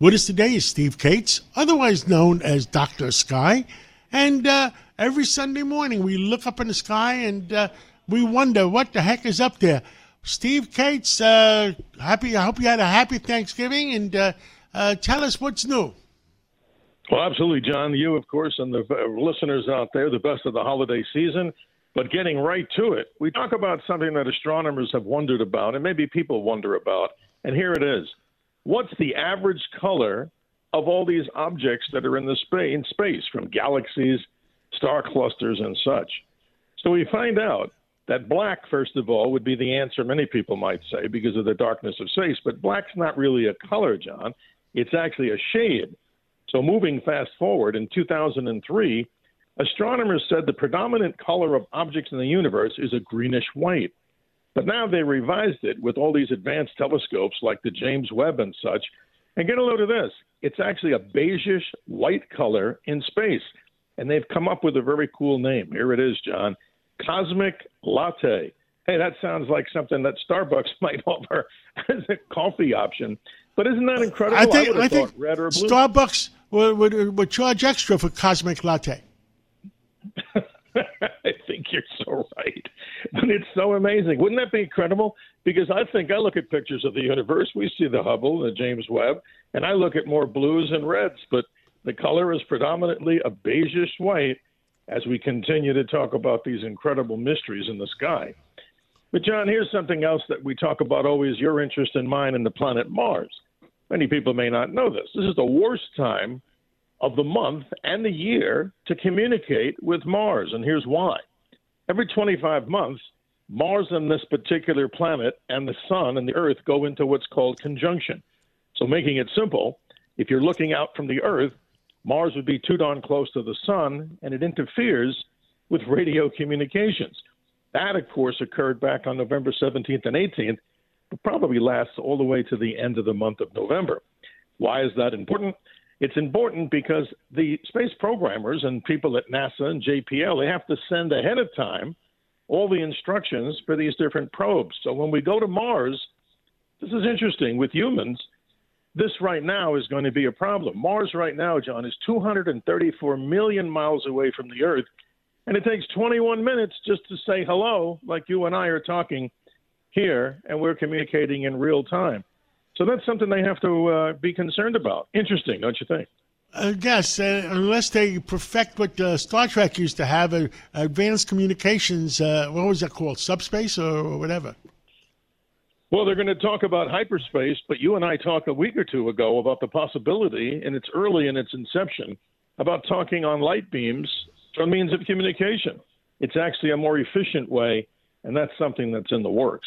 With us today is Steve Kates, otherwise known as Dr. Sky. And uh, every Sunday morning we look up in the sky and uh, we wonder what the heck is up there. Steve Kates, uh, happy. I hope you had a happy Thanksgiving and uh, uh, tell us what's new. Well, absolutely, John. You, of course, and the uh, listeners out there, the best of the holiday season. But getting right to it, we talk about something that astronomers have wondered about, and maybe people wonder about. And here it is what's the average color of all these objects that are in the space in space from galaxies, star clusters, and such? So we find out that black, first of all, would be the answer many people might say because of the darkness of space. But black's not really a color, John. It's actually a shade. So moving fast forward in 2003, astronomers said the predominant color of objects in the universe is a greenish white. But now they revised it with all these advanced telescopes like the James Webb and such. And get a load of this it's actually a beigeish white color in space. And they've come up with a very cool name. Here it is, John Cosmic Latte. Hey, that sounds like something that Starbucks might offer as a coffee option. But isn't that incredible? I think, I, I think red or blue. Starbucks would, would, would charge extra for Cosmic Latte. I think you're so right. But it's so amazing. Wouldn't that be incredible? Because I think I look at pictures of the universe. We see the Hubble, the James Webb, and I look at more blues and reds, but the color is predominantly a beigeish white as we continue to talk about these incredible mysteries in the sky. But, John, here's something else that we talk about always your interest and mine in the planet Mars. Many people may not know this. This is the worst time of the month and the year to communicate with Mars. And here's why. Every 25 months, Mars and this particular planet and the sun and the Earth go into what's called conjunction. So, making it simple, if you're looking out from the Earth, Mars would be too darn close to the sun and it interferes with radio communications. That, of course, occurred back on November 17th and 18th, but probably lasts all the way to the end of the month of November. Why is that important? It's important because the space programmers and people at NASA and JPL, they have to send ahead of time all the instructions for these different probes. So when we go to Mars, this is interesting. With humans, this right now is going to be a problem. Mars right now, John, is 234 million miles away from the Earth, and it takes 21 minutes just to say hello, like you and I are talking here, and we're communicating in real time. So that's something they have to uh, be concerned about. Interesting, don't you think? I guess, uh, unless they perfect what uh, Star Trek used to have, uh, advanced communications, uh, what was that called, subspace or whatever? Well, they're going to talk about hyperspace, but you and I talked a week or two ago about the possibility, and it's early in its inception, about talking on light beams for means of communication. It's actually a more efficient way, and that's something that's in the works.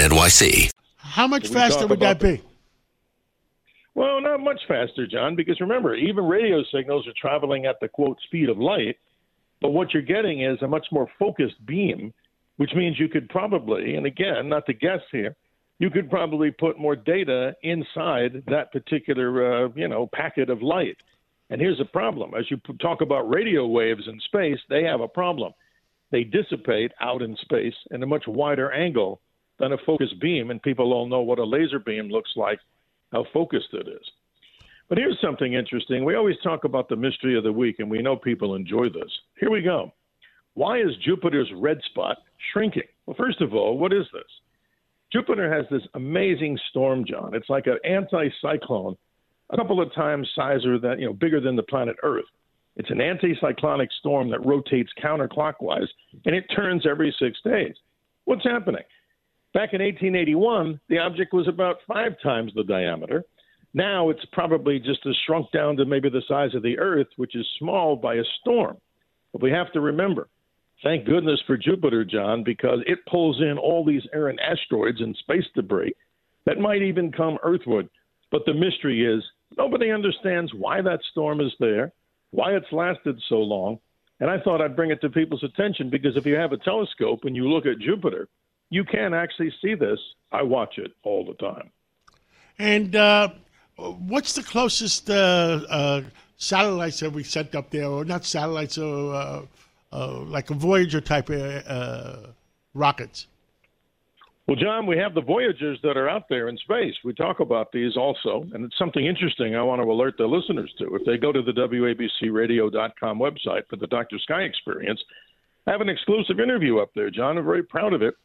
NYC. How much faster would that be? Well, not much faster, John, because remember, even radio signals are traveling at the quote speed of light. But what you're getting is a much more focused beam, which means you could probably, and again, not to guess here, you could probably put more data inside that particular, uh, you know, packet of light. And here's the problem: as you talk about radio waves in space, they have a problem. They dissipate out in space in a much wider angle than a focused beam, and people all know what a laser beam looks like, how focused it is. But here's something interesting. We always talk about the mystery of the week, and we know people enjoy this. Here we go. Why is Jupiter's red spot shrinking? Well, first of all, what is this? Jupiter has this amazing storm, John. It's like an anticyclone, a couple of times sizer than you know, bigger than the planet Earth. It's an anticyclonic storm that rotates counterclockwise, and it turns every six days. What's happening? Back in 1881, the object was about five times the diameter. Now it's probably just as shrunk down to maybe the size of the Earth, which is small by a storm. But we have to remember, thank goodness for Jupiter, John, because it pulls in all these errant asteroids and space debris that might even come Earthward. But the mystery is Nobody understands why that storm is there, why it's lasted so long. And I thought I'd bring it to people's attention because if you have a telescope and you look at Jupiter, you can actually see this. I watch it all the time. And uh, what's the closest uh, uh, satellites that we sent up there, or not satellites, or uh, uh, like a Voyager type of uh, rockets? Well, John, we have the Voyagers that are out there in space. We talk about these also, and it's something interesting I want to alert the listeners to. If they go to the WABCRadio.com website for the Dr. Sky experience, I have an exclusive interview up there, John. I'm very proud of it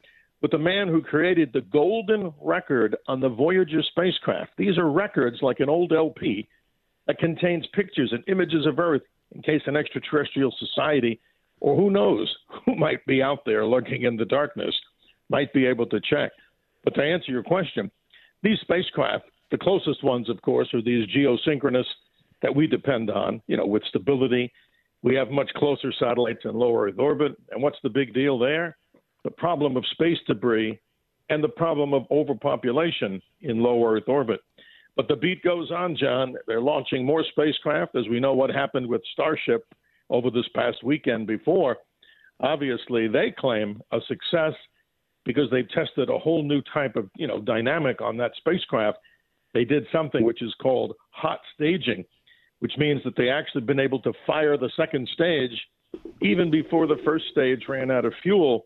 with the man who created the golden record on the Voyager spacecraft. These are records like an old LP that contains pictures and images of Earth in case an extraterrestrial society, or who knows, who might be out there lurking in the darkness might be able to check. But to answer your question, these spacecraft, the closest ones, of course, are these geosynchronous that we depend on, you know, with stability. We have much closer satellites in low Earth orbit. And what's the big deal there? The problem of space debris and the problem of overpopulation in low Earth orbit. But the beat goes on, John. They're launching more spacecraft, as we know what happened with Starship over this past weekend before. Obviously, they claim a success because they've tested a whole new type of you know dynamic on that spacecraft. They did something which is called hot staging, which means that they actually been able to fire the second stage even before the first stage ran out of fuel.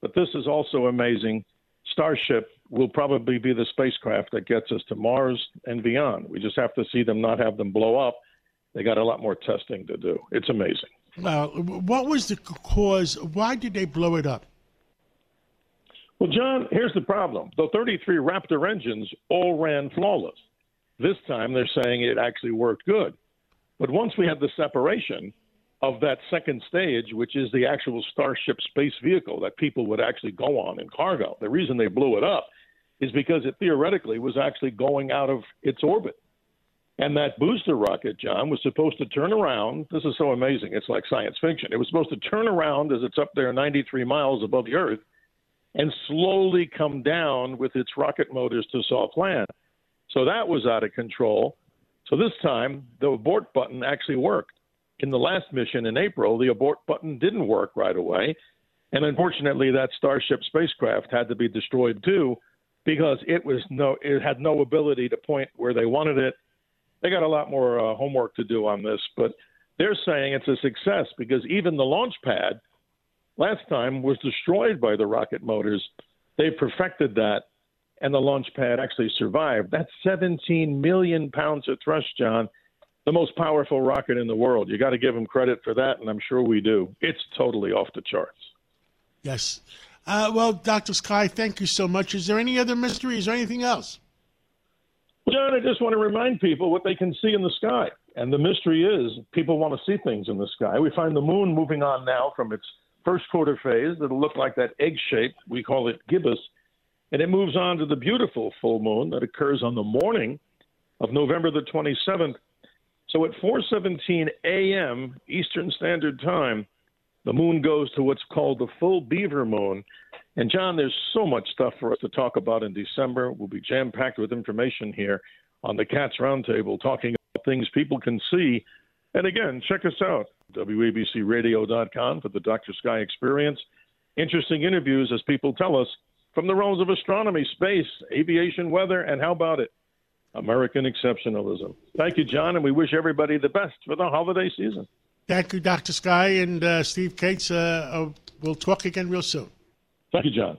But this is also amazing. Starship will probably be the spacecraft that gets us to Mars and beyond. We just have to see them not have them blow up. They got a lot more testing to do. It's amazing. Now, what was the cause? Why did they blow it up? Well, John, here's the problem. The 33 Raptor engines all ran flawless. This time they're saying it actually worked good. But once we had the separation of that second stage, which is the actual Starship space vehicle that people would actually go on in cargo, the reason they blew it up is because it theoretically was actually going out of its orbit. And that booster rocket, John, was supposed to turn around. This is so amazing. It's like science fiction. It was supposed to turn around as it's up there 93 miles above the Earth and slowly come down with its rocket motors to soft land. So that was out of control. So this time, the abort button actually worked. In the last mission in April, the abort button didn't work right away. And unfortunately, that Starship spacecraft had to be destroyed too because it was no it had no ability to point where they wanted it. They got a lot more uh, homework to do on this, but they're saying it's a success because even the launch pad last time was destroyed by the rocket motors. They perfected that, and the launch pad actually survived. That's 17 million pounds of thrust, John. The most powerful rocket in the world. You got to give them credit for that, and I'm sure we do. It's totally off the charts. Yes. Uh, well, Dr. Sky, thank you so much. Is there any other mysteries or anything else? John, I just want to remind people what they can see in the sky. And the mystery is people want to see things in the sky. We find the moon moving on now from its first quarter phase that'll look like that egg shape. We call it gibbous. And it moves on to the beautiful full moon that occurs on the morning of November the 27th. So at 4:17 a.m. Eastern Standard Time, the moon goes to what's called the full beaver moon. And John, there's so much stuff for us to talk about in December. We'll be jam-packed with information here on the Cats Roundtable, talking about things people can see. And again, check us out WABCRadio.com for the Dr. Sky Experience. Interesting interviews, as people tell us, from the realms of astronomy, space, aviation, weather, and how about it? American exceptionalism. Thank you, John, and we wish everybody the best for the holiday season. Thank you, Dr. Sky and uh, Steve Kates. Uh, uh, we'll talk again real soon. Thank you, John.